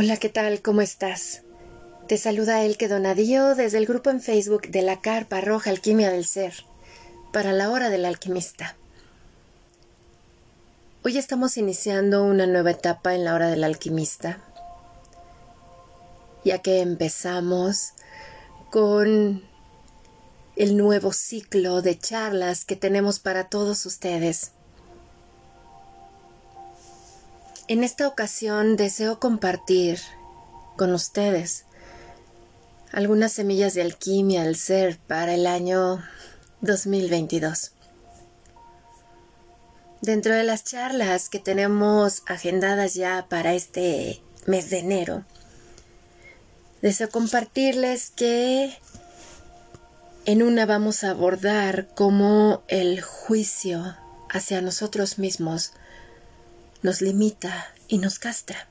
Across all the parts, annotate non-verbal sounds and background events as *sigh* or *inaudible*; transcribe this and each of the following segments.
Hola, ¿qué tal? ¿Cómo estás? Te saluda Elke Donadío desde el grupo en Facebook de la Carpa Roja Alquimia del Ser, para la hora del alquimista. Hoy estamos iniciando una nueva etapa en la hora del alquimista, ya que empezamos con el nuevo ciclo de charlas que tenemos para todos ustedes. En esta ocasión deseo compartir con ustedes algunas semillas de alquimia del ser para el año 2022. Dentro de las charlas que tenemos agendadas ya para este mes de enero, deseo compartirles que en una vamos a abordar cómo el juicio hacia nosotros mismos nos limita y nos castra.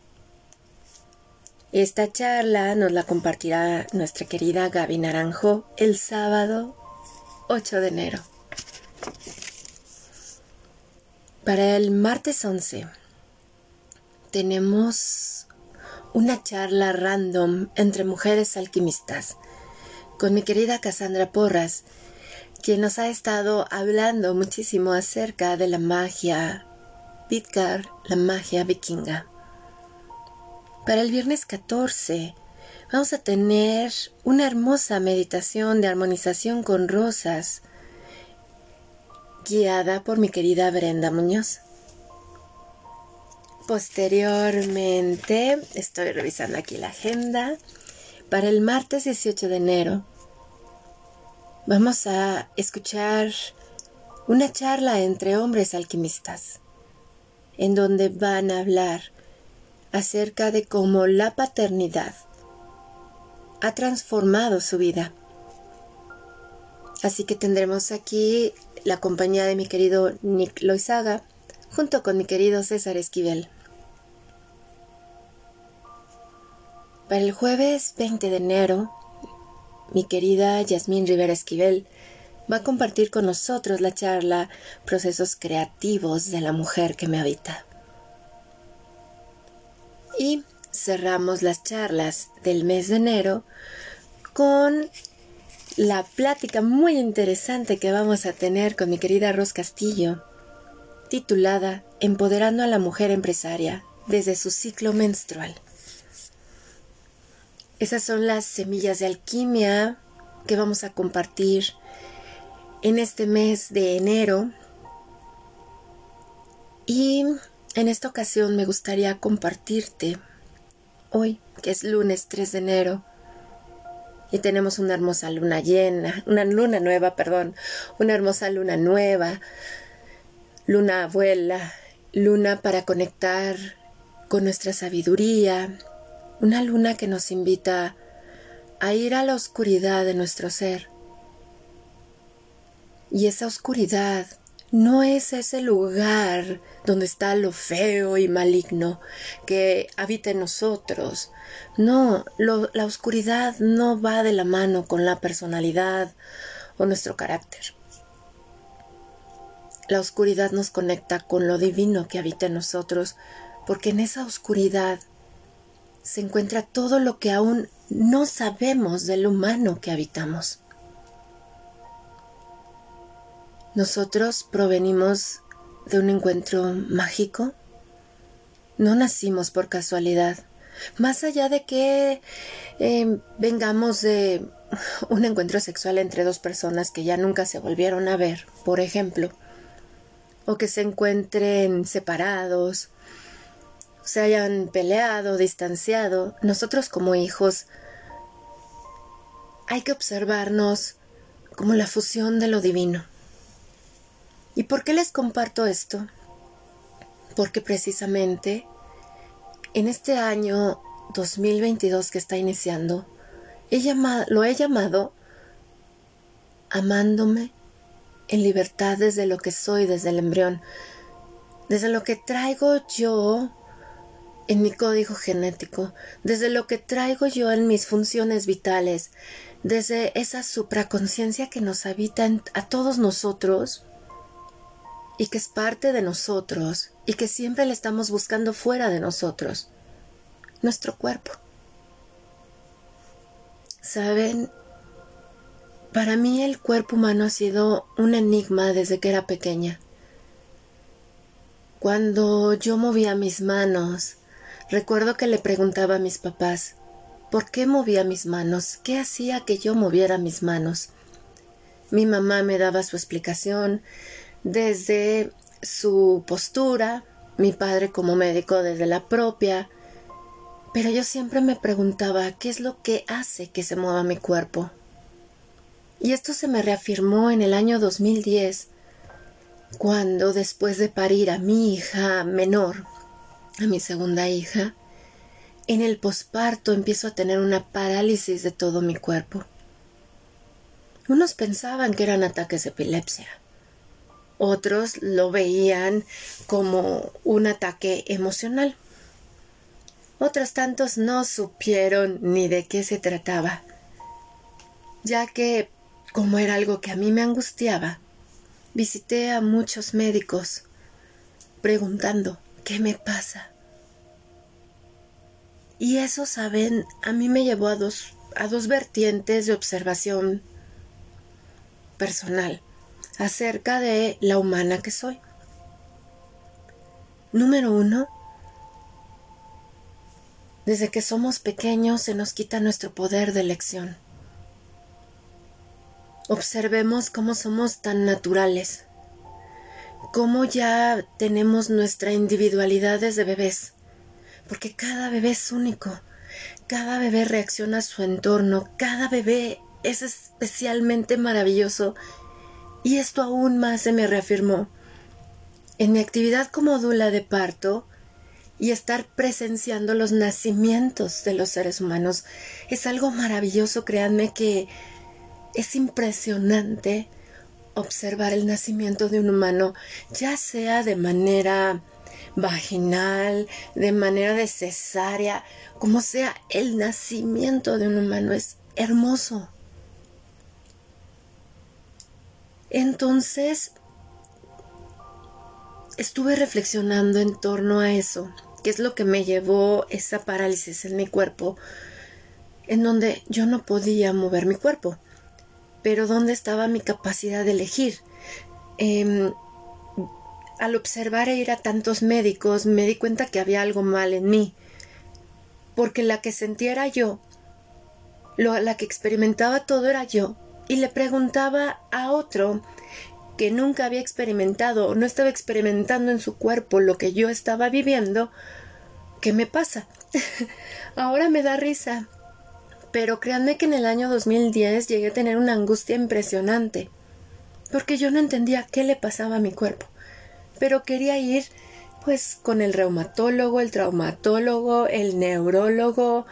Esta charla nos la compartirá nuestra querida Gaby Naranjo el sábado 8 de enero. Para el martes 11 tenemos una charla random entre mujeres alquimistas con mi querida Cassandra Porras, quien nos ha estado hablando muchísimo acerca de la magia Vidgar, la magia vikinga. Para el viernes 14 vamos a tener una hermosa meditación de armonización con rosas guiada por mi querida Brenda Muñoz. Posteriormente, estoy revisando aquí la agenda. Para el martes 18 de enero vamos a escuchar una charla entre hombres alquimistas en donde van a hablar acerca de cómo la paternidad ha transformado su vida. Así que tendremos aquí la compañía de mi querido Nick Loizaga junto con mi querido César Esquivel. Para el jueves 20 de enero, mi querida Yasmín Rivera Esquivel va a compartir con nosotros la charla Procesos Creativos de la Mujer que me habita. Y cerramos las charlas del mes de enero con la plática muy interesante que vamos a tener con mi querida Ros Castillo, titulada Empoderando a la Mujer Empresaria desde su ciclo menstrual. Esas son las semillas de alquimia que vamos a compartir en este mes de enero. Y en esta ocasión me gustaría compartirte hoy, que es lunes 3 de enero, y tenemos una hermosa luna llena, una luna nueva, perdón, una hermosa luna nueva, luna abuela, luna para conectar con nuestra sabiduría, una luna que nos invita a ir a la oscuridad de nuestro ser y esa oscuridad no es ese lugar donde está lo feo y maligno que habita en nosotros. No, la oscuridad no va de la mano con la personalidad o nuestro carácter. La oscuridad nos conecta con lo divino que habita en nosotros, porque en esa oscuridad se encuentra todo lo que aún no sabemos del humano que habitamos. Nosotros provenimos de un encuentro mágico. No nacimos por casualidad. Más allá de que eh, vengamos de *laughs* un encuentro sexual entre dos personas que ya nunca se volvieron a ver, por ejemplo, o que se encuentren separados, se hayan peleado, distanciado, nosotros como hijos hay que observarnos como la fusión de lo divino. ¿Y por qué les comparto esto? Porque precisamente en este año 2022 que está iniciando, lo he llamado amándome en libertad desde lo que soy, desde el embrión, desde lo que traigo yo en mi código genético, desde lo que traigo yo en mis funciones vitales, desde esa supraconciencia que nos habita a todos nosotros y que es parte de nosotros y que siempre le estamos buscando fuera de nosotros. nuestro cuerpo. Saben, para mí el cuerpo humano ha sido un enigma desde que era pequeña. Cuando yo movía mis manos, recuerdo que le preguntaba a mis papás, ¿por qué movía mis manos? ¿Qué hacía que yo moviera mis manos? Mi mamá me daba su explicación desde su postura, mi padre como médico desde la propia, pero yo siempre me preguntaba qué es lo que hace que se mueva mi cuerpo. Y esto se me reafirmó en el año 2010, cuando después de parir a mi hija menor, a mi segunda hija, en el posparto empiezo a tener una parálisis de todo mi cuerpo. Unos pensaban que eran ataques de epilepsia. Otros lo veían como un ataque emocional. Otros tantos no supieron ni de qué se trataba, ya que como era algo que a mí me angustiaba, visité a muchos médicos preguntando ¿qué me pasa? Y eso, saben, a mí me llevó a dos, a dos vertientes de observación personal acerca de la humana que soy. Número uno, desde que somos pequeños se nos quita nuestro poder de elección. Observemos cómo somos tan naturales, cómo ya tenemos nuestra individualidad desde bebés, porque cada bebé es único, cada bebé reacciona a su entorno, cada bebé es especialmente maravilloso y esto aún más se me reafirmó. En mi actividad como dula de parto, y estar presenciando los nacimientos de los seres humanos es algo maravilloso, créanme que es impresionante observar el nacimiento de un humano, ya sea de manera vaginal, de manera de cesárea, como sea, el nacimiento de un humano es hermoso. Entonces, estuve reflexionando en torno a eso, que es lo que me llevó esa parálisis en mi cuerpo, en donde yo no podía mover mi cuerpo pero ¿dónde estaba mi capacidad de elegir? Em, al observar e ir a tantos médicos me di cuenta que había algo mal en mí, porque la que sentía era yo, la que experimentaba todo era yo, y le preguntaba a otro que nunca había experimentado o no estaba experimentando en su cuerpo lo que yo estaba viviendo, ¿qué me pasa? *laughs* Ahora me da risa, pero créanme que en el año 2010 llegué a tener una angustia impresionante, porque yo no entendía qué le pasaba a mi cuerpo, pero quería ir pues con el reumatólogo, el traumatólogo, el neurólogo,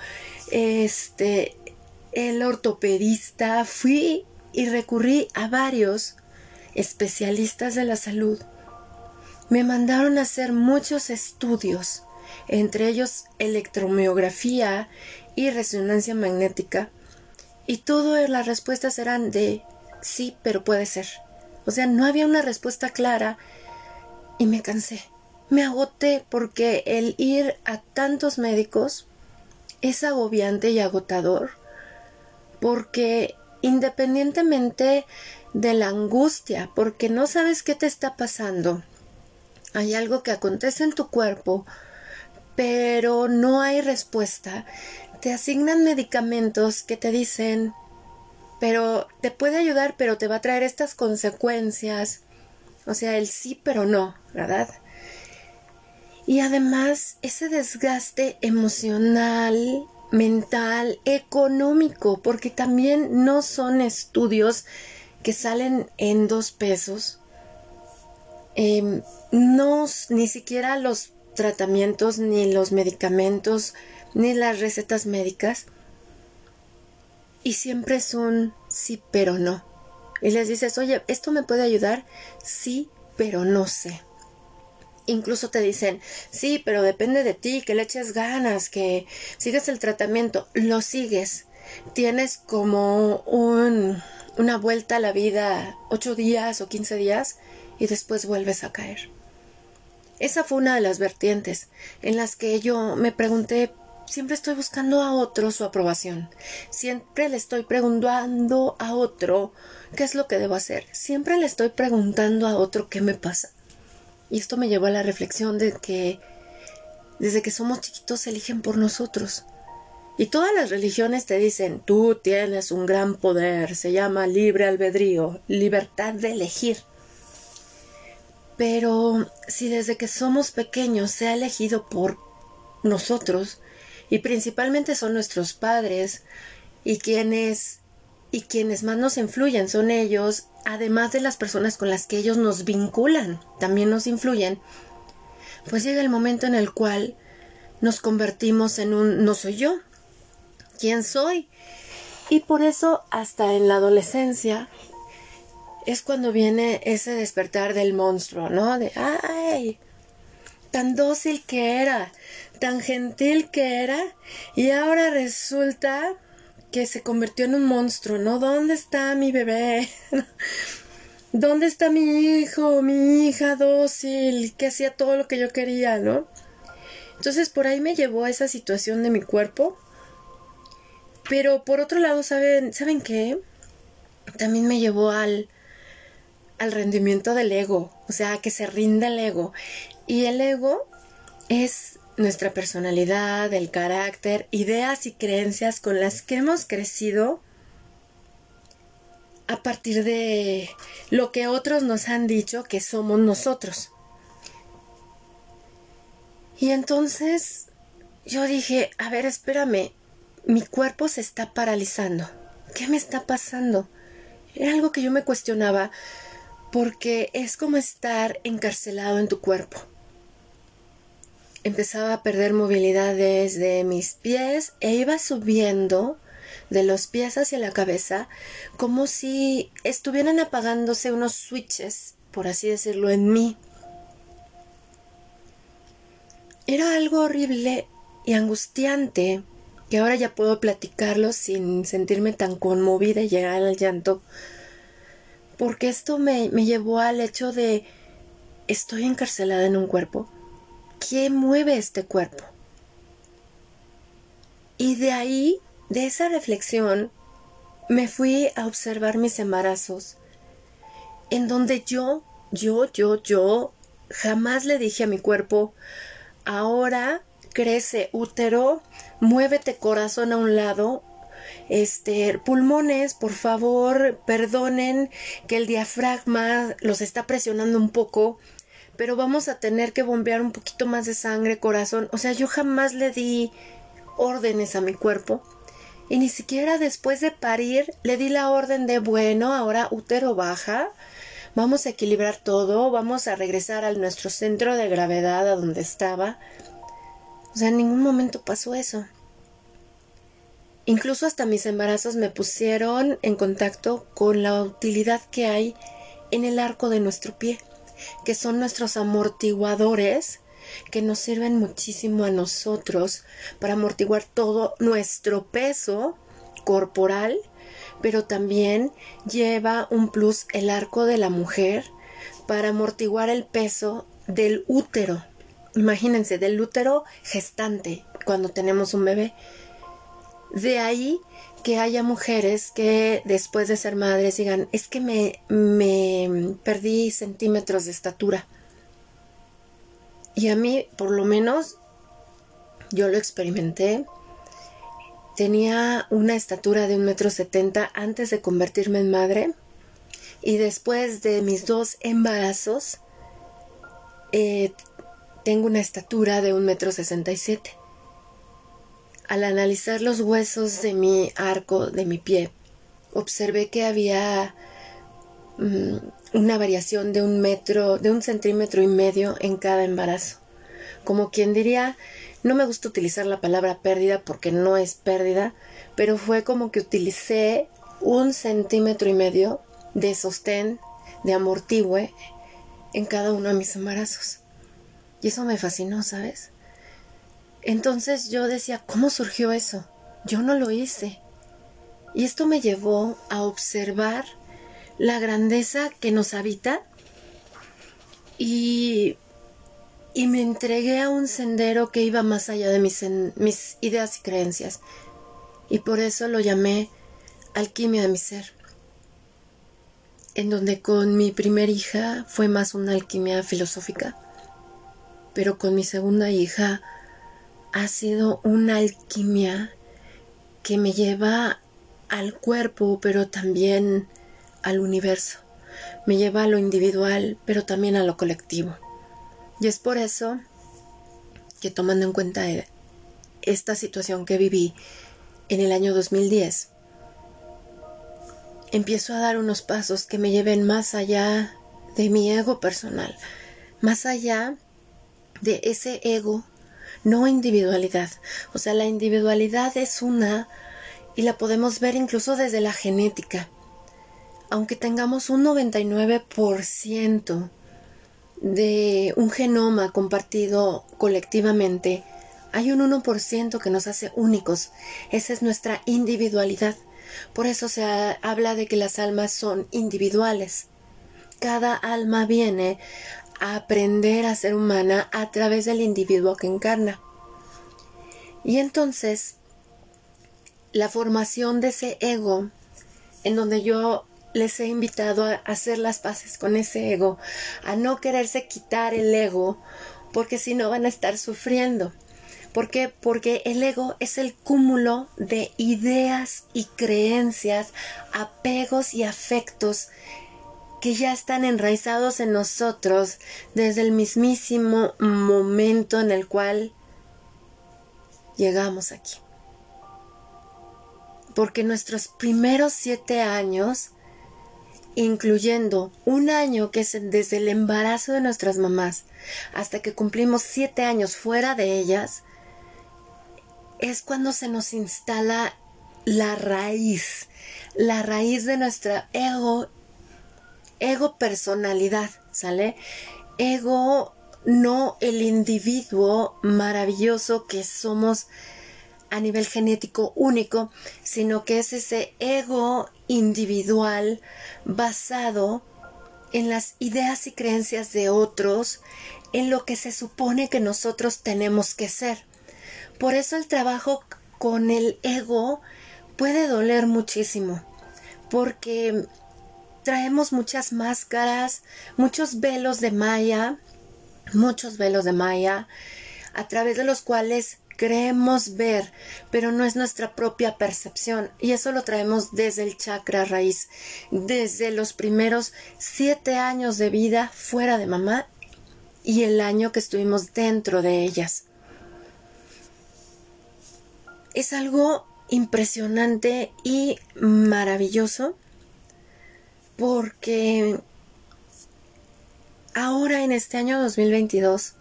este, el ortopedista, fui y recurrí a varios especialistas de la salud. Me mandaron a hacer muchos estudios, entre ellos electromiografía y resonancia magnética. Y todas las respuestas eran de sí, pero puede ser. O sea, no había una respuesta clara y me cansé. Me agoté porque el ir a tantos médicos es agobiante y agotador porque independientemente de la angustia, porque no sabes qué te está pasando, hay algo que acontece en tu cuerpo, pero no hay respuesta, te asignan medicamentos que te dicen, pero te puede ayudar, pero te va a traer estas consecuencias. O sea, el sí, pero no, ¿verdad? Y además, ese desgaste emocional, mental, económico, porque también no son estudios que salen en dos pesos. Em, no, ni siquiera los tratamientos ni los medicamentos ni las recetas médicas. Y siempre es un sí, pero no. Y les dices, oye, ¿esto me puede ayudar? Sí, pero no sé. Incluso te dicen, sí, pero depende de ti, que le eches ganas, que sigas el tratamiento. Lo sigues. Tienes como un, una vuelta a la vida, ocho días o quince días, y después vuelves a caer. Esa fue una de las vertientes en las que yo me pregunté siempre estoy buscando a otro su aprobación. Siempre le estoy preguntando a otro qué es lo que debo hacer. Siempre le estoy preguntando a otro qué me pasa. Y esto me llevó a la reflexión de que desde que somos chiquitos eligen por nosotros. Y todas las religiones te dicen, tú tienes un gran poder, se llama libre albedrío, libertad de elegir. Pero si desde que somos pequeños se ha elegido por nosotros, y principalmente son nuestros padres, y quienes y quienes más nos influyen son ellos, además de las personas con las que ellos nos vinculan, también nos influyen, pues llega el momento en el cual nos convertimos en un no soy yo, ¿quién soy? Y por eso hasta en la adolescencia es cuando viene ese despertar del monstruo, ¿no? De, ay, tan dócil que era, tan gentil que era, y ahora resulta que se convirtió en un monstruo, ¿no? ¿Dónde está mi bebé? *laughs* ¿Dónde está mi hijo, mi hija dócil, que hacía todo lo que yo quería, ¿no? Entonces por ahí me llevó a esa situación de mi cuerpo. Pero por otro lado, ¿saben, ¿saben qué? También me llevó al, al rendimiento del ego, o sea, que se rinda el ego. Y el ego es nuestra personalidad, el carácter, ideas y creencias con las que hemos crecido a partir de lo que otros nos han dicho que somos nosotros. Y entonces yo dije, a ver, espérame, mi cuerpo se está paralizando. ¿Qué me está pasando? Era algo que yo me cuestionaba porque es como estar encarcelado en tu cuerpo. Empezaba a perder movilidad desde mis pies e iba subiendo de los pies hacia la cabeza como si estuvieran apagándose unos switches, por así decirlo, en mí. Era algo horrible y angustiante que ahora ya puedo platicarlo sin sentirme tan conmovida y llegar al llanto, porque esto me, me llevó al hecho de estoy encarcelada en un cuerpo. ¿Qué mueve este cuerpo? Y de ahí, de esa reflexión, me fui a observar mis embarazos, en donde yo, yo, yo, yo, jamás le dije a mi cuerpo, ahora crece útero, muévete corazón a un lado, este, pulmones, por favor, perdonen que el diafragma los está presionando un poco, pero vamos a tener que bombear un poquito más de sangre, corazón. O sea, yo jamás le di órdenes a mi cuerpo. Y ni siquiera después de parir le di la orden de, bueno, ahora útero baja, vamos a equilibrar todo, vamos a regresar a nuestro centro de gravedad a donde estaba. O sea, en ningún momento pasó eso. Incluso hasta mis embarazos me pusieron en contacto con la utilidad que hay en el arco de nuestro pie, que son nuestros amortiguadores que nos sirven muchísimo a nosotros para amortiguar todo nuestro peso corporal pero también lleva un plus el arco de la mujer para amortiguar el peso del útero. Imagínense, del útero gestante cuando tenemos un bebé. De ahí que haya mujeres que después de ser madres digan, es que me, me perdí centímetros de estatura. Y a mí, por lo menos, yo lo experimenté Tenía una estatura de un metro setenta antes de convertirme en madre y después de mis dos embarazos eh, tengo una estatura de un metro sesenta y siete. Al analizar los huesos de mi arco, de mi pie, observé que había mm, una variación de un metro, de un centímetro y medio en cada embarazo. Como quien diría, no me gusta utilizar la palabra pérdida porque no es pérdida, pero fue como que utilicé un centímetro y medio de sostén, de amortigüe en cada uno de mis embarazos. Y eso me fascinó, ¿sabes? Entonces yo decía, ¿cómo surgió eso? Yo no lo hice. Y esto me llevó a observar la grandeza que nos habita y y me entregué a un sendero que iba más allá de mis, mis ideas y creencias. Y por eso lo llamé alquimia de mi ser. En donde con mi primera hija fue más una alquimia filosófica, pero con mi segunda hija ha sido una alquimia que me lleva al cuerpo, pero también al universo. Me lleva a lo individual, pero también a lo colectivo. Y es por eso que tomando en cuenta esta situación que viví en el año 2010, empiezo a dar unos pasos que me lleven más allá de mi ego personal, más allá de ese ego, no individualidad. O sea, la individualidad es una y la podemos ver incluso desde la genética. Aunque tengamos un 99% de un genoma compartido colectivamente, hay un 1% que nos hace únicos. Esa es nuestra individualidad. Por eso se habla de que las almas son individuales. Cada alma viene a aprender a ser humana a través del individuo que encarna. Y entonces, la formación de ese ego, en donde yo les he invitado a hacer las paces con ese ego, a no quererse quitar el ego, porque si no van a estar sufriendo. ¿Por qué? Porque el ego es el cúmulo de ideas y creencias, apegos y afectos que ya están enraizados en nosotros desde el mismísimo momento en el cual llegamos aquí. Porque nuestros primeros siete años incluyendo un año que es desde el embarazo de nuestras mamás hasta que cumplimos siete años fuera de ellas, es cuando se nos instala la raíz, la raíz de nuestra ego, ego personalidad, ¿sale? Ego, no el individuo maravilloso que somos a nivel genético único, sino que es ese ego individual basado en las ideas y creencias de otros, en lo que se supone que nosotros tenemos que ser. Por eso el trabajo con el ego puede doler muchísimo, porque traemos muchas máscaras, muchos velos de Maya, muchos velos de Maya, a través de los cuales creemos ver, pero no es nuestra propia percepción. Y eso lo traemos desde el chakra raíz, desde los primeros siete años de vida fuera de mamá y el año que estuvimos dentro de ellas. Es algo impresionante y maravilloso porque ahora en este año 2022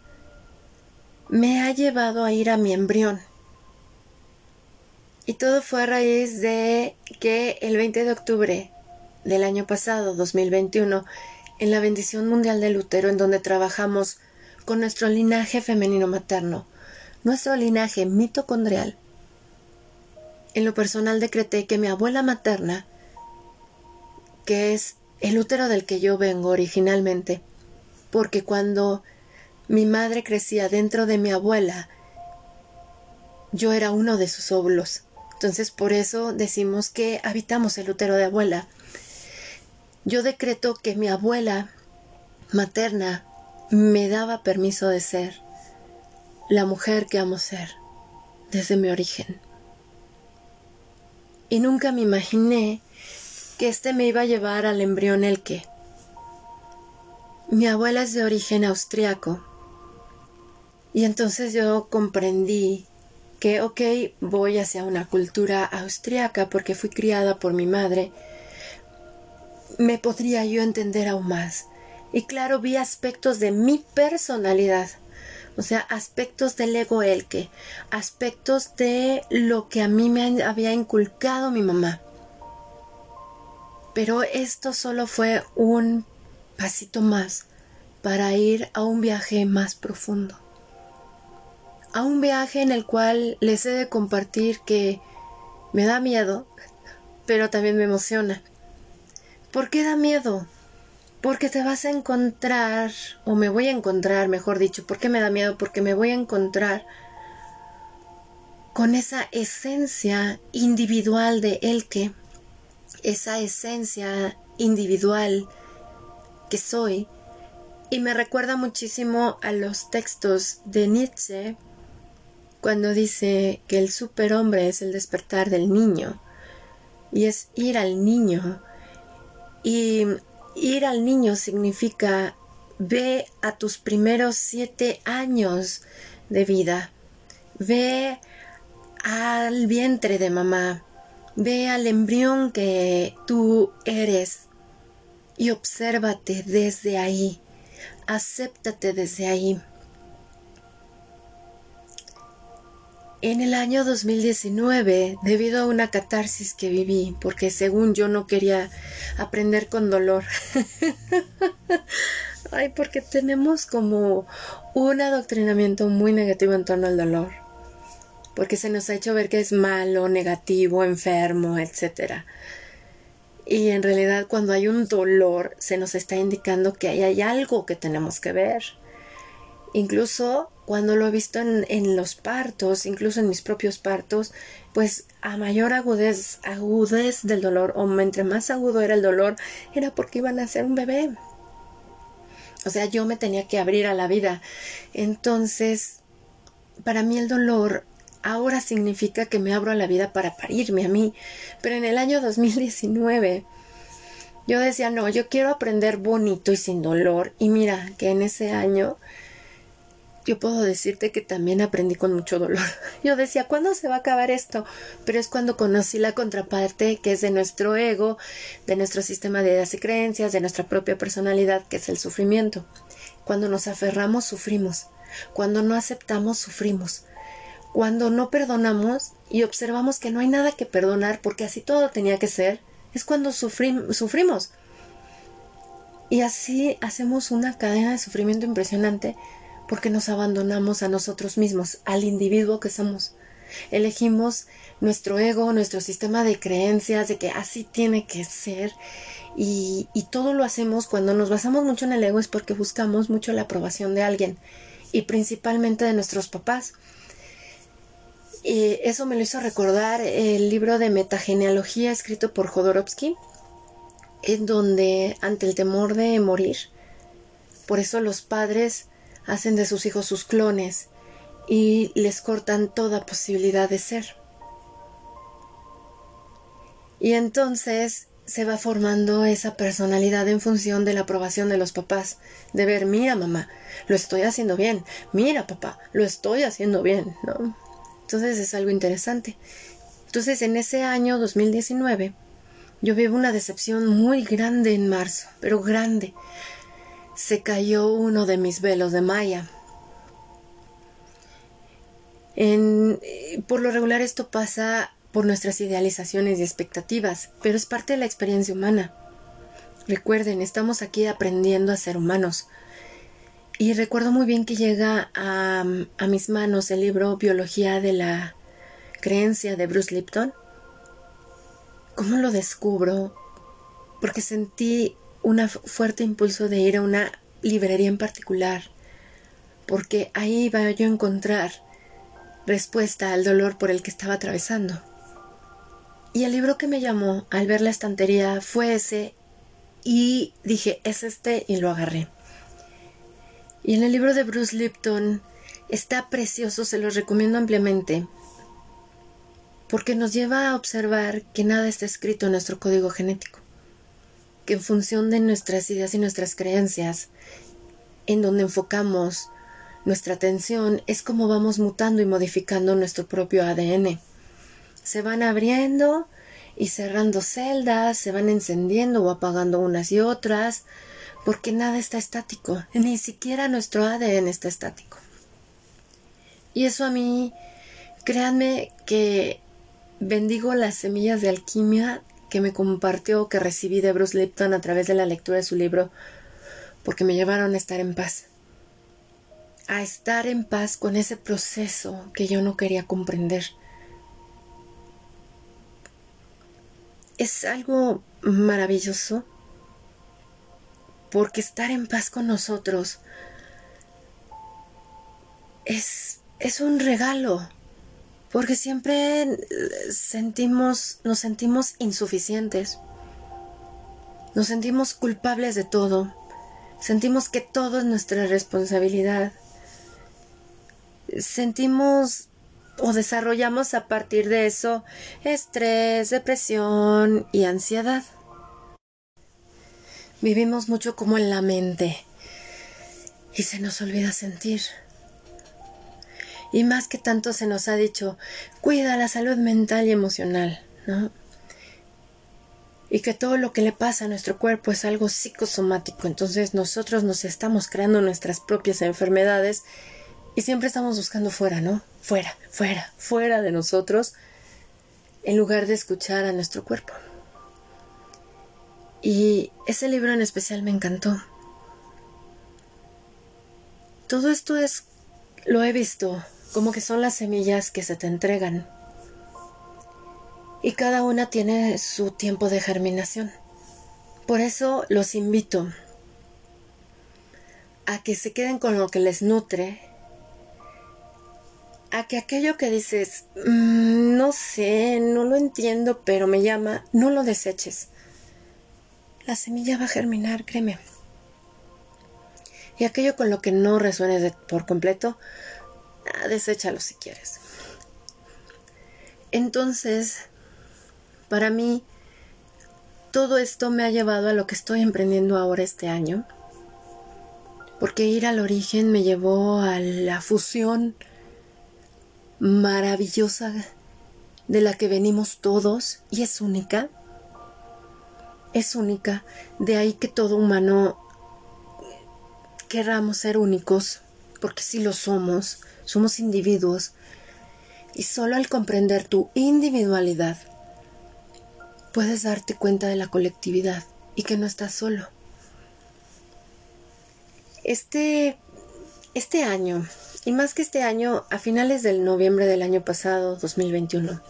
me ha llevado a ir a mi embrión. Y todo fue a raíz de que el 20 de octubre del año pasado, 2021, en la bendición mundial del útero, en donde trabajamos con nuestro linaje femenino materno, nuestro linaje mitocondrial, en lo personal decreté que mi abuela materna, que es el útero del que yo vengo originalmente, porque cuando mi madre crecía dentro de mi abuela. Yo era uno de sus óvulos. Entonces por eso decimos que habitamos el útero de abuela. Yo decreto que mi abuela materna me daba permiso de ser la mujer que amo ser desde mi origen. Y nunca me imaginé que este me iba a llevar al embrión el que. Mi abuela es de origen austriaco y entonces yo comprendí que, ok, voy hacia una cultura austriaca porque fui criada por mi madre, me podría yo entender aún más. Y claro, vi aspectos de mi personalidad, o sea, aspectos del ego elke, aspectos de lo que a mí me había inculcado mi mamá. Pero esto solo fue un pasito más para ir a un viaje más profundo a un viaje en el cual les he de compartir que me da miedo, pero también me emociona. ¿Por qué da miedo? porque te vas a encontrar, o me voy a encontrar, mejor dicho, porque me da miedo, porque me voy a encontrar con esa esencia individual de el que, esa esencia individual que soy, y me recuerda muchísimo a los textos de Nietzsche cuando dice que el superhombre es el despertar del niño y es ir al niño. Y ir al niño significa ve a tus primeros siete años de vida, ve al vientre de mamá, ve al embrión que tú eres y obsérvate desde ahí, acéptate desde ahí. En el año 2019, debido a una catarsis que viví, porque según yo no quería aprender con dolor, *laughs* ay, porque tenemos como un adoctrinamiento muy negativo en torno al dolor, porque se nos ha hecho ver que es malo, negativo, enfermo, etc. Y en realidad cuando hay un dolor se nos está indicando que hay algo que tenemos que ver. Incluso cuando lo he visto en, los partos, incluso en mis propios partos, pues a mayor agudez, agudez del dolor, o entre más agudo era el dolor, era porque iban a ser un bebé. O sea, yo me tenía que abrir a la vida. Entonces, para mí el dolor ahora significa que me abro a la vida para parirme a mí. Pero en el año 2019 yo decía, no, yo quiero aprender bonito y sin dolor. Y mira que en ese año yo puedo decirte que también aprendí con mucho dolor. *laughs* Yo decía, ¿cuándo se va a acabar esto? Pero es cuando conocí la contraparte que es de nuestro ego, de nuestro sistema de ideas y creencias, de nuestra propia personalidad, que es el sufrimiento. Cuando nos aferramos, sufrimos. Cuando no aceptamos, sufrimos. Cuando no perdonamos y observamos que no hay nada que perdonar porque así todo tenía que ser, es cuando sufrimos. Y así hacemos una cadena de sufrimiento impresionante porque nos abandonamos a nosotros mismos, al individuo que somos. Elegimos nuestro ego, nuestro sistema de creencias de que así tiene que ser y, todo lo hacemos cuando nos basamos mucho en el ego es porque buscamos mucho la aprobación de alguien y principalmente de nuestros papás. Y eso me lo hizo recordar el libro de metagenealogía escrito por Jodorowsky, en donde ante el temor de morir, por eso los padres hacen de sus hijos sus clones y les cortan toda posibilidad de ser. Y entonces se va formando esa personalidad en función de la aprobación de los papás, de ver, mira mamá, lo estoy haciendo bien, mira papá, lo estoy haciendo bien, ¿no? Entonces es algo interesante. Entonces en ese año 2019 yo vivo una decepción muy grande en marzo, pero grande, se cayó uno de mis velos de malla. En, por lo regular esto pasa por nuestras idealizaciones y expectativas, pero es parte de la experiencia humana. Recuerden, estamos aquí aprendiendo a ser humanos. Y recuerdo muy bien que llega a, mis manos el libro Biología de la Creencia de Bruce Lipton. ¿Cómo lo descubro? Porque sentí un fuerte impulso de ir a una librería en particular, porque ahí iba yo a encontrar respuesta al dolor por el que estaba atravesando. Y el libro que me llamó al ver la estantería fue ese y dije, es este y lo agarré. Y en el libro de Bruce Lipton está precioso, se lo recomiendo ampliamente, porque nos lleva a observar que nada está escrito en nuestro código genético que en función de nuestras ideas y nuestras creencias, en donde enfocamos nuestra atención, es como vamos mutando y modificando nuestro propio ADN. Se van abriendo y cerrando celdas, se van encendiendo o apagando unas y otras, porque nada está estático, ni siquiera nuestro ADN está estático. Y eso a mí, créanme que bendigo las semillas de alquimia que me compartió, que recibí de Bruce Lipton a través de la lectura de su libro, porque me llevaron a estar en paz. A estar en paz con ese proceso que yo no quería comprender. Es algo maravilloso porque estar en paz con nosotros. Es, es un regalo, porque siempre sentimos, nos sentimos insuficientes, nos sentimos culpables de todo, sentimos que todo es nuestra responsabilidad, sentimos o desarrollamos a partir de eso estrés, depresión y ansiedad. Vivimos mucho como en la mente y se nos olvida sentir. Y más que tanto se nos ha dicho, cuida la salud mental y emocional, ¿no? Y que todo lo que le pasa a nuestro cuerpo es algo psicosomático. Entonces nosotros nos estamos creando nuestras propias enfermedades y siempre estamos buscando fuera, ¿no? Fuera, fuera, fuera de nosotros, en lugar de escuchar a nuestro cuerpo. Y ese libro en especial me encantó. Todo esto es, lo he visto, como que son las semillas que se te entregan. Y cada una tiene su tiempo de germinación. Por eso los invito a que se queden con lo que les nutre a que aquello que dices, mm, no sé, no lo entiendo, pero me llama, no lo deseches. La semilla va a germinar, créeme. Y aquello con lo que no resuenes por completo, ah, deséchalo si quieres. Entonces, para mí, todo esto me ha llevado a lo que estoy emprendiendo ahora este año. Porque ir al origen me llevó a la fusión maravillosa de la que venimos todos y es única. Es única. De ahí que todo humano querramos ser únicos, porque si lo somos, somos individuos. Y solo al comprender tu individualidad, puedes darte cuenta de la colectividad y que no estás solo. Este, este año y más que este año, a finales del noviembre del año pasado, 2021,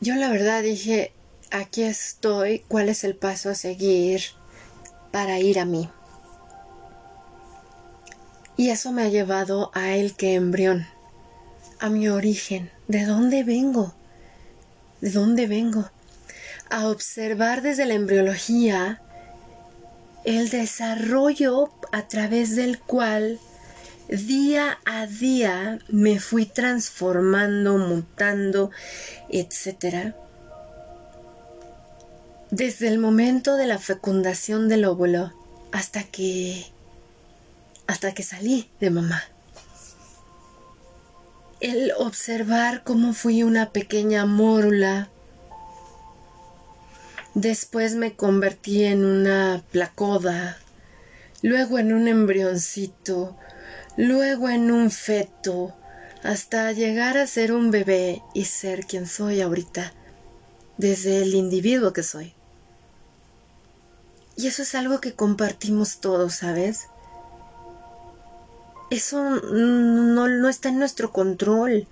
yo la verdad dije, aquí estoy, ¿cuál es el paso a seguir para ir a mí? Y eso me ha llevado a el que embrión, a mi origen, ¿de dónde vengo? ¿De dónde vengo? A observar desde la embriología el desarrollo a través del cual día a día me fui transformando, mutando, etc. Desde el momento de la fecundación del óvulo hasta que hasta que salí de mamá. El observar cómo fui una pequeña mórula Después me convertí en una placoda, luego en un embrioncito, luego en un feto, hasta llegar a ser un bebé y ser quien soy ahorita, desde el individuo que soy. Y eso es algo que compartimos todos, ¿sabes? Eso no, no está en nuestro control.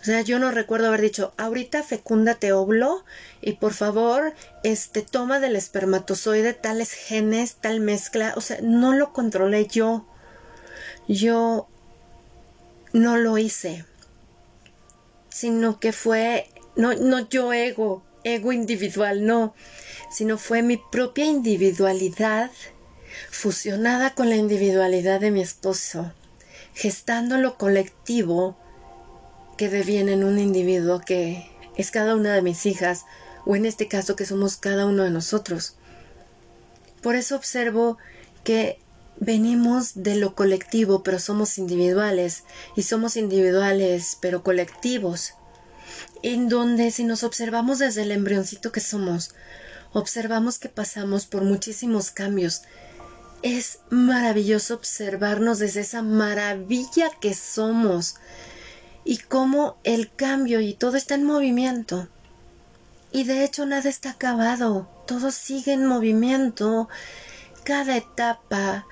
O sea, yo no recuerdo haber dicho, ahorita fecúndate óvulo y por favor, este, toma del espermatozoide tales genes, tal mezcla. O sea, no lo controlé yo. Yo no lo hice. Sino que fue, no, no yo ego, ego individual, no. Sino fue mi propia individualidad fusionada con la individualidad de mi esposo, gestando lo colectivo que deviene en un individuo que es cada una de mis hijas, o en este caso que somos cada uno de nosotros. Por eso observo que venimos de lo colectivo, pero somos individuales, y somos individuales, pero colectivos, en donde si nos observamos desde el embrioncito que somos, observamos que pasamos por muchísimos cambios. Es maravilloso observarnos desde esa maravilla que somos, y cómo el cambio y todo está en movimiento. Y de hecho nada está acabado, todo sigue en movimiento, cada etapa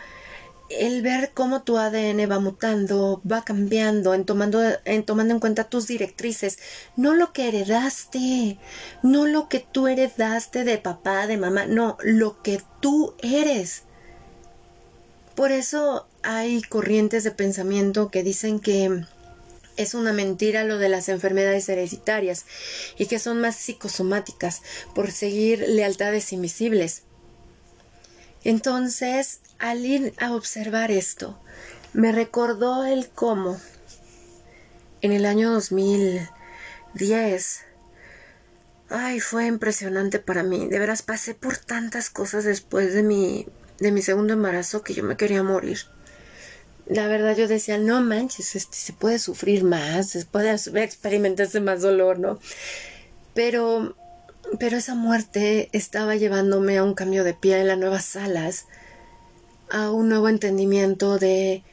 el ver cómo tu ADN va mutando, va cambiando, en tomando, en tomando en cuenta tus directrices, no lo que heredaste, no lo que tú heredaste de papá, de mamá, no, lo que tú eres. Por eso hay corrientes de pensamiento que dicen que es una mentira lo de las enfermedades hereditarias y que son más psicosomáticas por seguir lealtades invisibles. Entonces, al ir a observar esto, me recordó el cómo en el año 2010 Ay, fue impresionante para mí. De veras pasé por tantas cosas después de mi de mi segundo embarazo que yo me quería morir. La verdad yo decía, no manches, este se puede sufrir más, se puede experimentarse más dolor, ¿no? Pero pero esa muerte estaba llevándome a un cambio de piel a nuevas salas, a un nuevo entendimiento de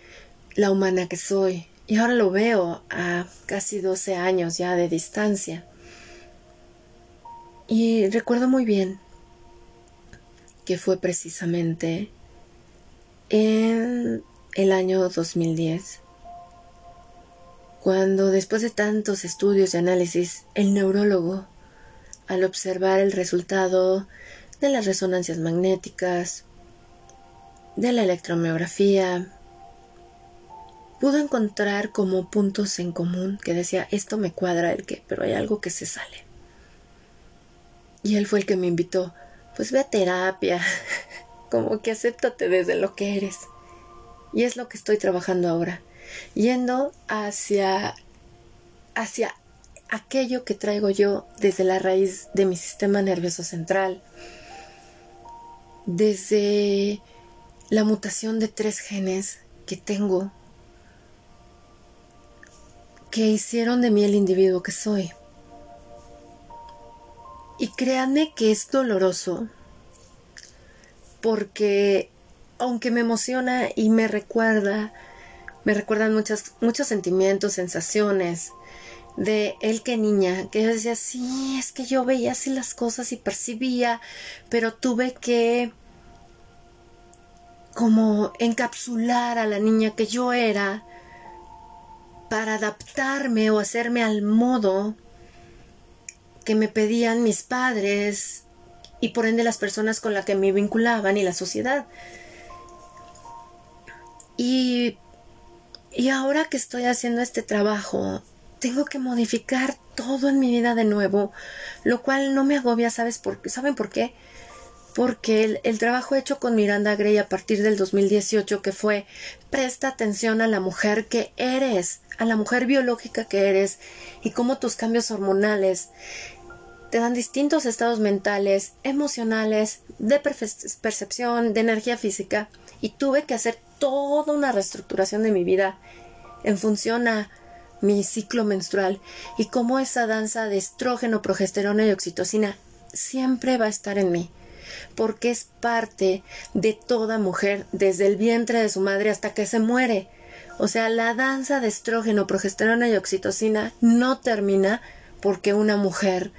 la humana que soy. Y ahora lo veo a casi 12 años ya de distancia. Y recuerdo muy bien que fue precisamente en el año 2010 cuando después de tantos estudios y análisis el neurólogo al observar el resultado de las resonancias magnéticas, de la electromiografía, pudo encontrar como puntos en común que decía, esto me cuadra el que, pero hay algo que se sale. Y él fue el que me invitó, pues ve a terapia, *laughs* como que acéptate desde lo que eres. Y es lo que estoy trabajando ahora, yendo hacia hacia aquello que traigo yo desde la raíz de mi sistema nervioso central, desde la mutación de tres genes que tengo, que hicieron de mí el individuo que soy. Y créanme que es doloroso, porque aunque me emociona y me recuerda, me recuerdan muchos sentimientos, sensaciones, de él que niña, que yo decía, sí, es que yo veía así las cosas y percibía, pero tuve que como encapsular a la niña que yo era para adaptarme o hacerme al modo que me pedían mis padres y por ende las personas con las que me vinculaban y la sociedad. Y, y ahora que estoy haciendo este trabajo tengo que modificar todo en mi vida de nuevo, lo cual no me agobia, ¿sabes por? ¿Saben por qué? Porque el, trabajo hecho con Miranda Gray a partir del 2018, que fue presta atención a la mujer que eres, a la mujer biológica que eres y cómo tus cambios hormonales te dan distintos estados mentales, emocionales, de percepción, de energía física, y tuve que hacer toda una reestructuración de mi vida en función a mi ciclo menstrual y cómo esa danza de estrógeno, progesterona y oxitocina siempre va a estar en mí, porque es parte de toda mujer, desde el vientre de su madre hasta que se muere. O sea, la danza de estrógeno, progesterona y oxitocina no termina porque una mujer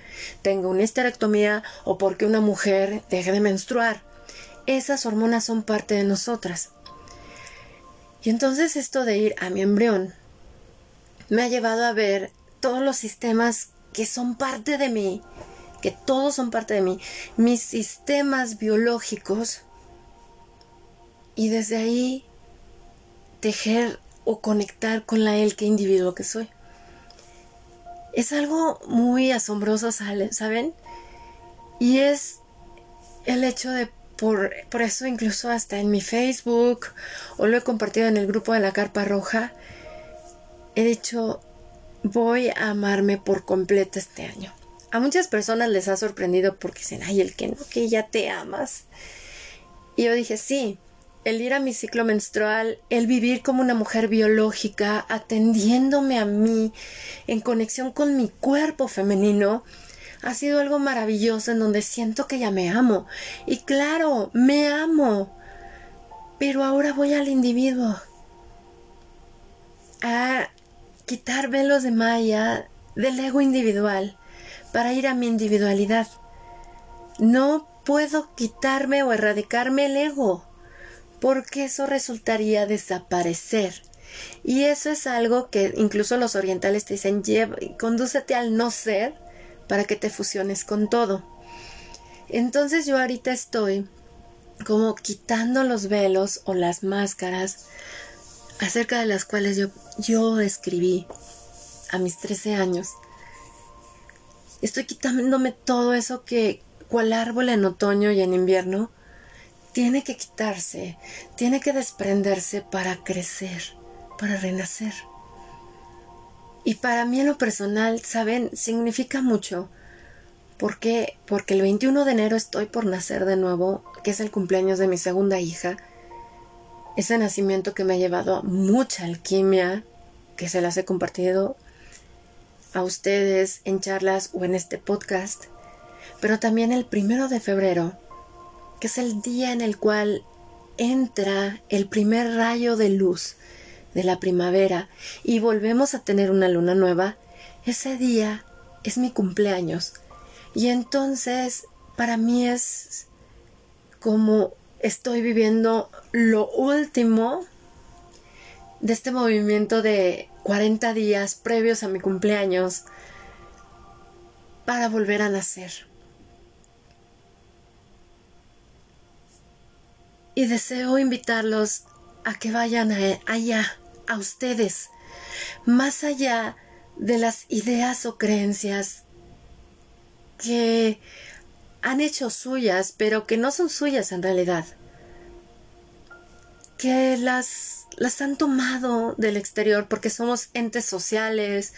tenga una histerectomía o porque una mujer deje de menstruar. Esas hormonas son parte de nosotras. Y entonces esto de ir a mi embrión me ha llevado a ver todos los sistemas que son parte de mí, que todos son parte de mí, mis sistemas biológicos, y desde ahí tejer o conectar con la él que individuo que soy. Es algo muy asombroso, ¿saben? Y es el hecho de, por, por eso incluso hasta en mi Facebook, o lo he compartido en el grupo de la Carpa Roja, he dicho, voy a amarme por completo este año. A muchas personas les ha sorprendido porque dicen, ay, el que no, que ya te amas. Y yo dije, sí, el ir a mi ciclo menstrual, el vivir como una mujer biológica, atendiéndome a mí, en conexión con mi cuerpo femenino, ha sido algo maravilloso en donde siento que ya me amo. Y claro, me amo. Pero ahora voy al individuo. A quitar velos de malla del ego individual para ir a mi individualidad. No puedo quitarme o erradicarme el ego, porque eso resultaría desaparecer. Y eso es algo que incluso los orientales te dicen, condúcete al no ser para que te fusiones con todo. Entonces yo ahorita estoy como quitando los velos o las máscaras acerca de las cuales yo, yo escribí a mis 13 años. Estoy quitándome todo eso que, cual árbol en otoño y en invierno, tiene que quitarse, tiene que desprenderse para crecer, para renacer. Y para mí en lo personal, ¿saben? Significa mucho. ¿Por qué? Porque el 21 de enero estoy por nacer de nuevo, que es el cumpleaños de mi segunda hija. Ese nacimiento que me ha llevado a mucha alquimia, que se las he compartido a ustedes en charlas o en este podcast. Pero también el primero de febrero, que es el día en el cual entra el primer rayo de luz de la primavera y volvemos a tener una luna nueva, ese día es mi cumpleaños. Y entonces para mí es como estoy viviendo lo último de este movimiento de 40 días previos a mi cumpleaños para volver a nacer. Y deseo invitarlos a que vayan allá, a ustedes, más allá de las ideas o creencias que han hecho suyas, pero que no son suyas en realidad, que las, las han tomado del exterior porque somos entes sociales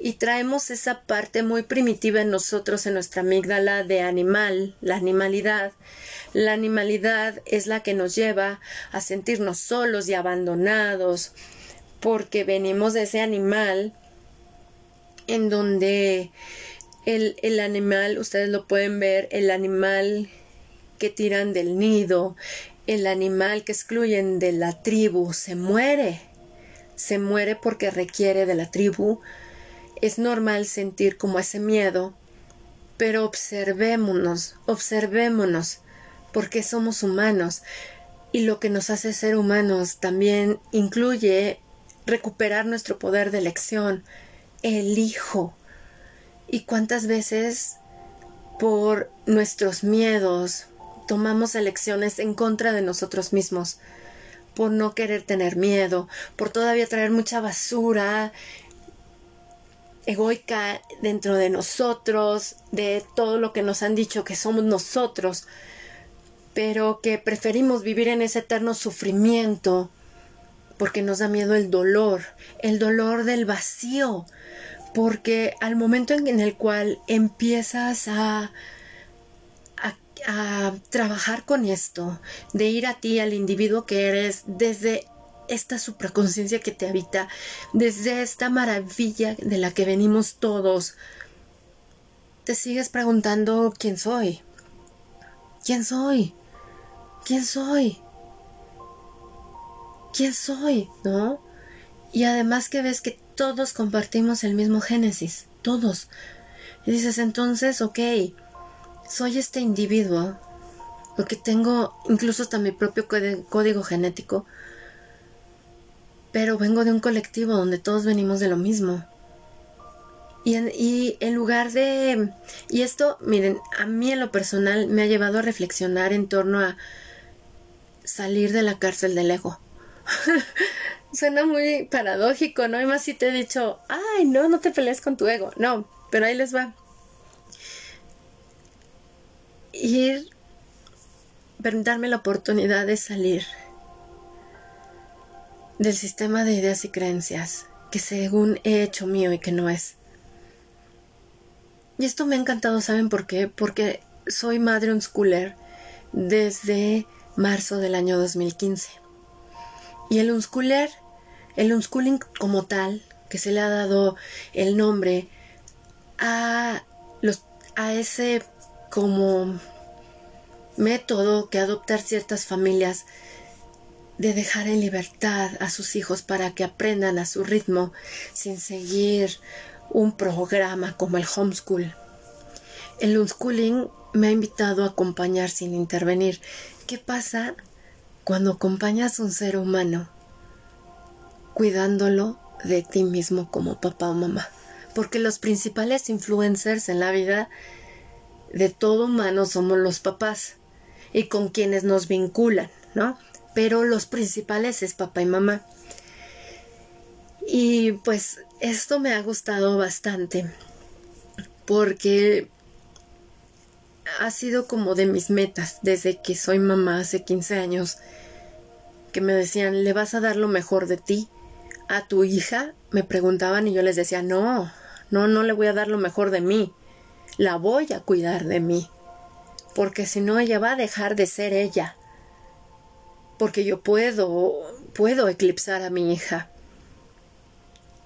y traemos esa parte muy primitiva en nosotros, en nuestra amígdala de animal, la animalidad, la animalidad es la que nos lleva a sentirnos solos y abandonados, porque venimos de ese animal en donde el, el animal, ustedes lo pueden ver, el animal que tiran del nido, el animal que excluyen de la tribu, se muere. Se muere porque requiere de la tribu. Es normal sentir como ese miedo, pero observémonos, observémonos porque somos humanos y lo que nos hace ser humanos también incluye recuperar nuestro poder de elección, elijo. ¿Y cuántas veces por nuestros miedos tomamos elecciones en contra de nosotros mismos? Por no querer tener miedo, por todavía traer mucha basura egoica dentro de nosotros, de todo lo que nos han dicho que somos nosotros, pero que preferimos vivir en ese eterno sufrimiento porque nos da miedo el dolor, el dolor del vacío, porque al momento en el cual empiezas a, a, trabajar con esto, de ir a ti, al individuo que eres, desde esta supraconciencia que te habita, desde esta maravilla de la que venimos todos, te sigues preguntando quién soy, quién soy, ¿quién soy? ¿Quién soy? ¿No? Y además que ves que todos compartimos el mismo génesis, todos. Y dices entonces, ok, soy este individuo, porque tengo incluso hasta mi propio código genético, pero vengo de un colectivo donde todos venimos de lo mismo. Y en, y en, lugar de... Y esto, miren, a mí en lo personal me ha llevado a reflexionar en torno a salir de la cárcel del ego. *laughs* Suena muy paradójico, ¿no? Y más si te he dicho, ay, no, no te pelees con tu ego. No, pero ahí les va. Ir, darme la oportunidad de salir del sistema de ideas y creencias que según he hecho mío y que no es. Y esto me ha encantado, ¿saben por qué? Porque soy madre unschooler desde marzo del año 2015. Y el unschooler, el unschooling como tal, que se le ha dado el nombre a, los, a ese como método que adoptar ciertas familias de dejar en libertad a sus hijos para que aprendan a su ritmo sin seguir un programa como el homeschool. El unschooling me ha invitado a acompañar sin intervenir ¿Qué pasa cuando acompañas a un ser humano cuidándolo de ti mismo como papá o mamá. Porque los principales influencers en la vida de todo humano somos los papás y con quienes nos vinculan, ¿no? Pero los principales es papá y mamá. Y pues esto me ha gustado bastante porque ha sido como de mis metas desde que soy mamá hace 15 años que me decían, ¿le vas a dar lo mejor de ti a tu hija? Me preguntaban y yo les decía, no, no, no le voy a dar lo mejor de mí, la voy a cuidar de mí, porque si no ella va a dejar de ser ella, porque yo puedo, puedo eclipsar a mi hija.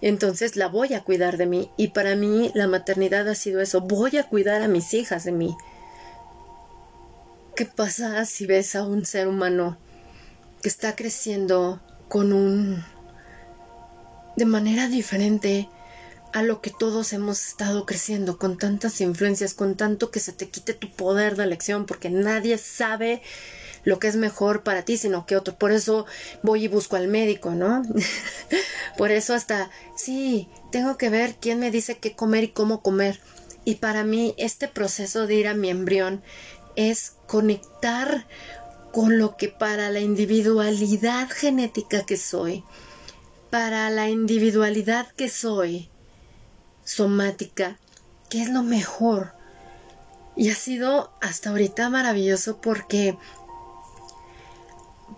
Entonces la voy a cuidar de mí y para mí la maternidad ha sido eso, voy a cuidar a mis hijas de mí. ¿Qué pasa si ves a un ser humano que está creciendo con un de manera diferente a lo que todos hemos estado creciendo, con tantas influencias, con tanto que se te quite tu poder de elección, porque nadie sabe lo que es mejor para ti, sino que otro. Por eso voy y busco al médico, ¿no? *laughs* Por eso hasta, sí, tengo que ver quién me dice qué comer y cómo comer. Y para mí este proceso de ir a mi embrión es conectar con lo que para la individualidad genética que soy, para la individualidad que soy, somática, que es lo mejor. Y ha sido hasta ahorita maravilloso porque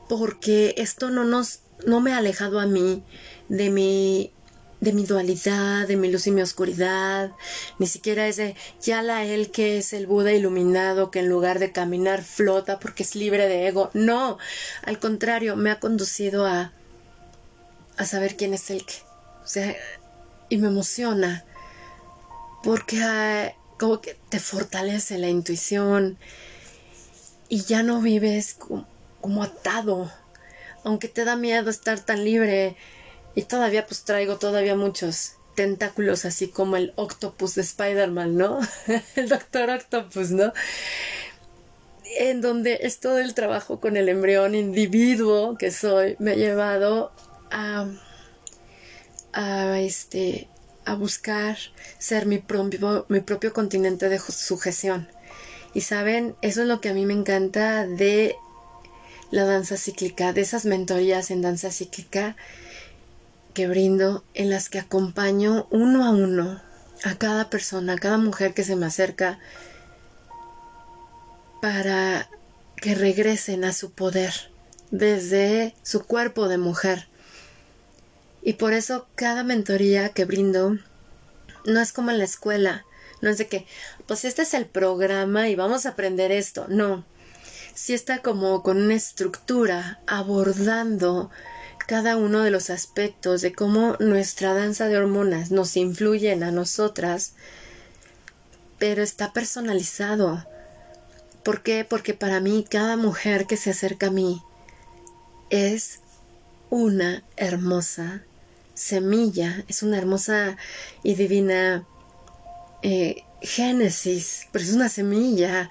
porque esto no nos no me ha alejado a mí de mi de mi dualidad, de mi luz y mi oscuridad, ni siquiera ese ya la él que es el Buda iluminado que en lugar de caminar flota porque es libre de ego. No, al contrario, me ha conducido a a saber quién es el que. O sea, y me emociona porque ah, como que te fortalece la intuición y ya no vives como, atado, aunque te da miedo estar tan libre y todavía pues traigo todavía muchos tentáculos así como el octopus de Spider-Man, ¿no? *laughs* el doctor octopus, ¿no? En donde es todo el trabajo con el embrión individuo que soy, me ha llevado a, a este, a buscar ser mi propio, mi propio continente de sujeción. Y saben, eso es lo que a mí me encanta de la danza cíclica, de esas mentorías en danza cíclica que brindo, en las que acompaño uno a uno a cada persona, a cada mujer que se me acerca, para que regresen a su poder desde su cuerpo de mujer y por eso cada mentoría que brindo no es como en la escuela, no es de que, pues este es el programa y vamos a aprender esto, no. Sí está como con una estructura abordando cada uno de los aspectos de cómo nuestra danza de hormonas nos influyen a nosotras, pero está personalizado. ¿Por qué? Porque para mí cada mujer que se acerca a mí es una hermosa semilla, es una hermosa y divina eh, génesis, pero es una semilla.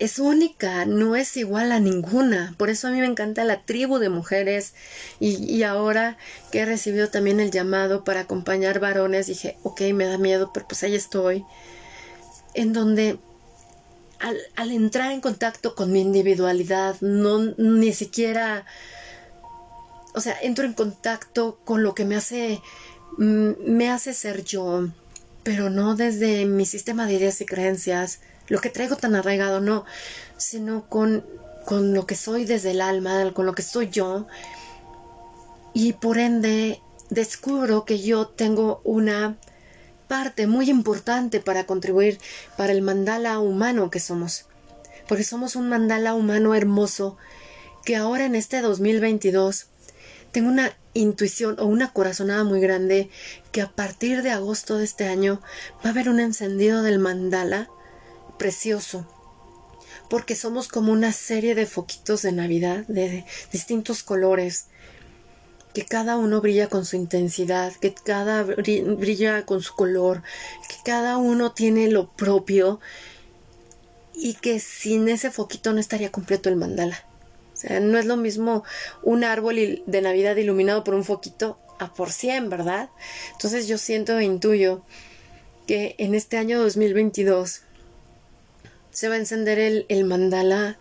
Es única, no es igual a ninguna. Por eso a mí me encanta la tribu de mujeres. Y, y ahora que he recibido también el llamado para acompañar varones, dije, ok, me da miedo, pero pues ahí estoy. En donde al, al entrar en contacto con mi individualidad, no ni siquiera o sea, entro en contacto con lo que me hace, mm, me hace ser yo, pero no desde mi sistema de ideas y creencias, lo que traigo tan arraigado, no, sino con, con lo que soy desde el alma, con lo que soy yo, y por ende descubro que yo tengo una parte muy importante para contribuir para el mandala humano que somos, porque somos un mandala humano hermoso que ahora en este 2022 tengo una intuición o una corazonada muy grande que a partir de agosto de este año va a haber un encendido del mandala precioso. Porque somos como una serie de foquitos de Navidad de distintos colores, que cada uno brilla con su intensidad, que cada brilla con su color, que cada uno tiene lo propio y que sin ese foquito no estaría completo el mandala. O sea, no es lo mismo un árbol de Navidad iluminado por un foquito a por 100, ¿verdad? Entonces yo siento e intuyo que en este año 2022 se va a encender el, el mandala,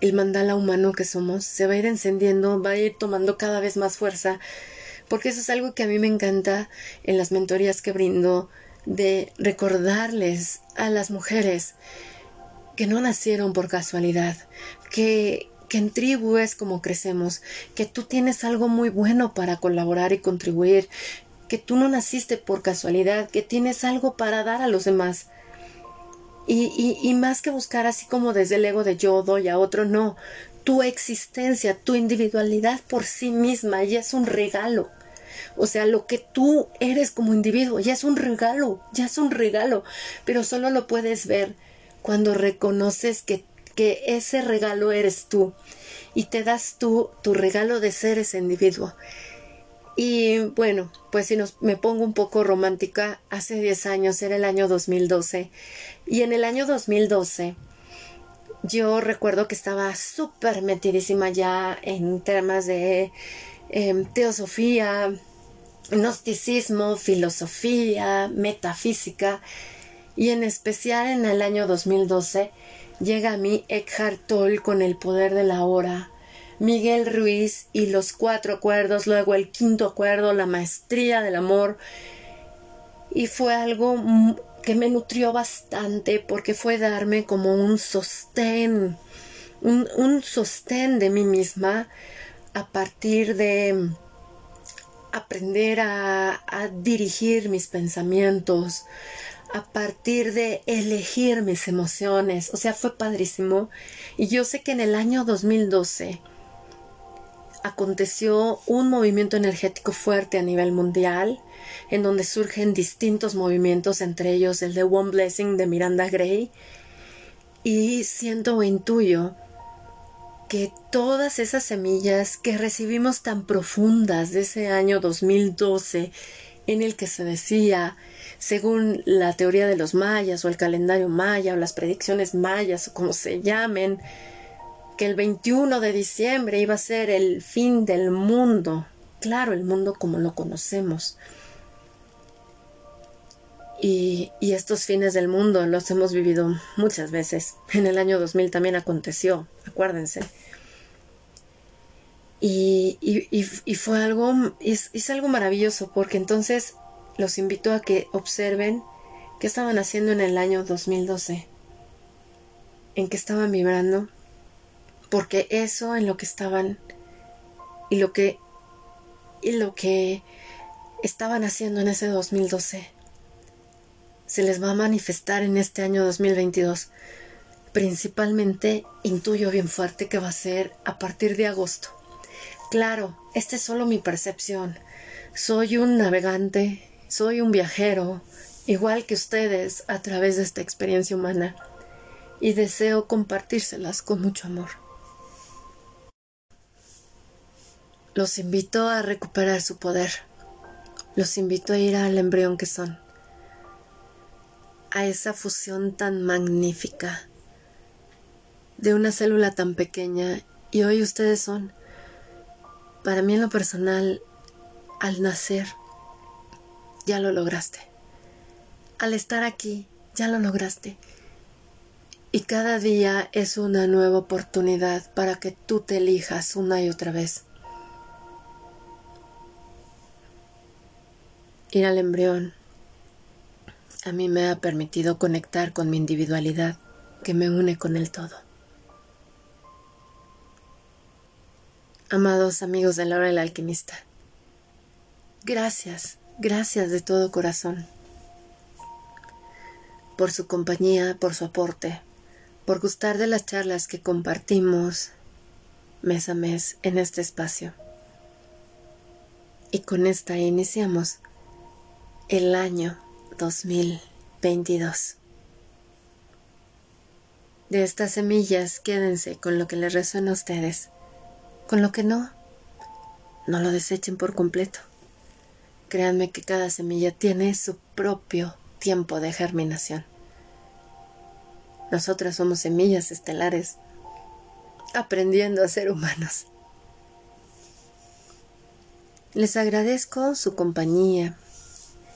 el mandala humano que somos, se va a ir encendiendo, va a ir tomando cada vez más fuerza, porque eso es algo que a mí me encanta en las mentorías que brindo, de recordarles a las mujeres que no nacieron por casualidad, que, que en tribu es como crecemos, que tú tienes algo muy bueno para colaborar y contribuir, que tú no naciste por casualidad, que tienes algo para dar a los demás. Y, y, y más que buscar así como desde el ego de yo doy a otro, no, tu existencia, tu individualidad por sí misma ya es un regalo. O sea, lo que tú eres como individuo ya es un regalo, ya es un regalo, pero solo lo puedes ver cuando reconoces que que ese regalo eres tú y te das tú tu regalo de ser ese individuo. Y bueno, pues si nos, me pongo un poco romántica, hace 10 años era el año 2012 y en el año 2012 yo recuerdo que estaba súper metidísima ya en temas de em, teosofía, gnosticismo, filosofía, metafísica y en especial en el año 2012 Llega a mí Eckhart Tolle con el poder de la hora, Miguel Ruiz y los cuatro acuerdos, luego el quinto acuerdo, la maestría del amor. Y fue algo que me nutrió bastante porque fue darme como un sostén, un, sostén de mí misma a partir de aprender a dirigir mis pensamientos, a partir de elegir mis emociones. O sea, fue padrísimo. Y yo sé que en el año 2012 aconteció un movimiento energético fuerte a nivel mundial, en donde surgen distintos movimientos, entre ellos el de One Blessing de Miranda Gray. Y siento o intuyo que todas esas semillas que recibimos tan profundas de ese año 2012, en el que se decía según la teoría de los mayas o el calendario maya o las predicciones mayas o como se llamen, que el 21 de diciembre iba a ser el fin del mundo, claro, el mundo como lo conocemos. Y, y, estos fines del mundo los hemos vivido muchas veces. En el año 2000 también aconteció, acuérdense. Y, fue algo, es, es algo maravilloso porque entonces los invito a que observen qué estaban haciendo en el año 2012, en qué estaban vibrando, porque eso en lo que estaban y lo que y lo que estaban haciendo en ese 2012 se les va a manifestar en este año 2022. Principalmente intuyo bien fuerte que va a ser a partir de agosto. Claro, esta es solo mi percepción. Soy un navegante soy un viajero, igual que ustedes, a través de esta experiencia humana, y deseo compartírselas con mucho amor. Los invito a recuperar su poder. Los invito a ir al embrión que son, a esa fusión tan magnífica de una célula tan pequeña y hoy ustedes son, para mí en lo personal, al nacer, ya lo lograste. Al estar aquí, ya lo lograste. Y cada día es una nueva oportunidad para que tú te elijas una y otra vez. Ir al embrión a mí me ha permitido conectar con mi individualidad que me une con el todo. Amados amigos de la hora del alquimista, gracias Gracias de todo corazón por su compañía, por su aporte, por gustar de las charlas que compartimos mes a mes en este espacio. Y con esta iniciamos el año 2022. De estas semillas quédense con lo que les resuena a ustedes. Con lo que no, no lo desechen por completo. Créanme que cada semilla tiene su propio tiempo de germinación. Nosotras somos semillas estelares aprendiendo a ser humanos. Les agradezco su compañía.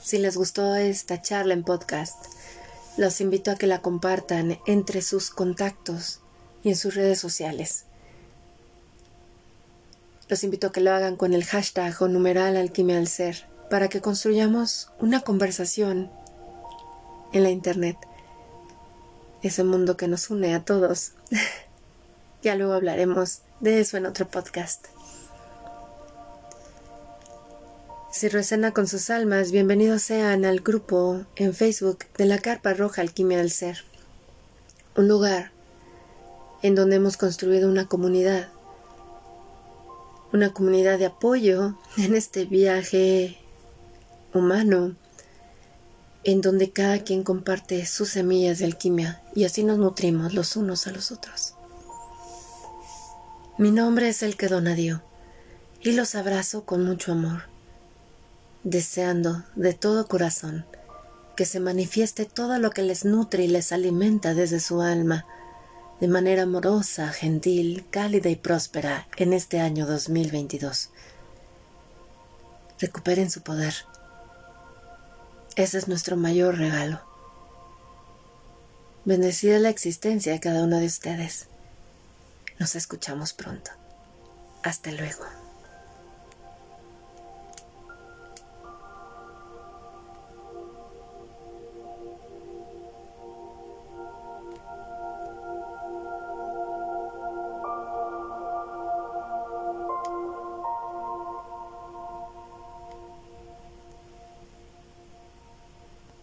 Si les gustó esta charla en podcast, los invito a que la compartan entre sus contactos y en sus redes sociales. Los invito a que lo hagan con el hashtag o numeral alquimia al ser para que construyamos una conversación en la internet. Ese mundo que nos une a todos. *laughs* ya luego hablaremos de eso en otro podcast. Si resuena con sus almas, bienvenidos sean al grupo en Facebook de la Carpa Roja Alquimia del Ser. Un lugar en donde hemos construido una comunidad. Una comunidad de apoyo en este viaje humano en donde cada quien comparte sus semillas de alquimia y así nos nutrimos los unos a los otros. Mi nombre es el que Donadio y los abrazo con mucho amor deseando de todo corazón que se manifieste todo lo que les nutre y les alimenta desde su alma, de manera amorosa, gentil, cálida y próspera en este año 2022. Recuperen su poder. Ese es nuestro mayor regalo. Bendecida la existencia de cada uno de ustedes. Nos escuchamos pronto. Hasta luego.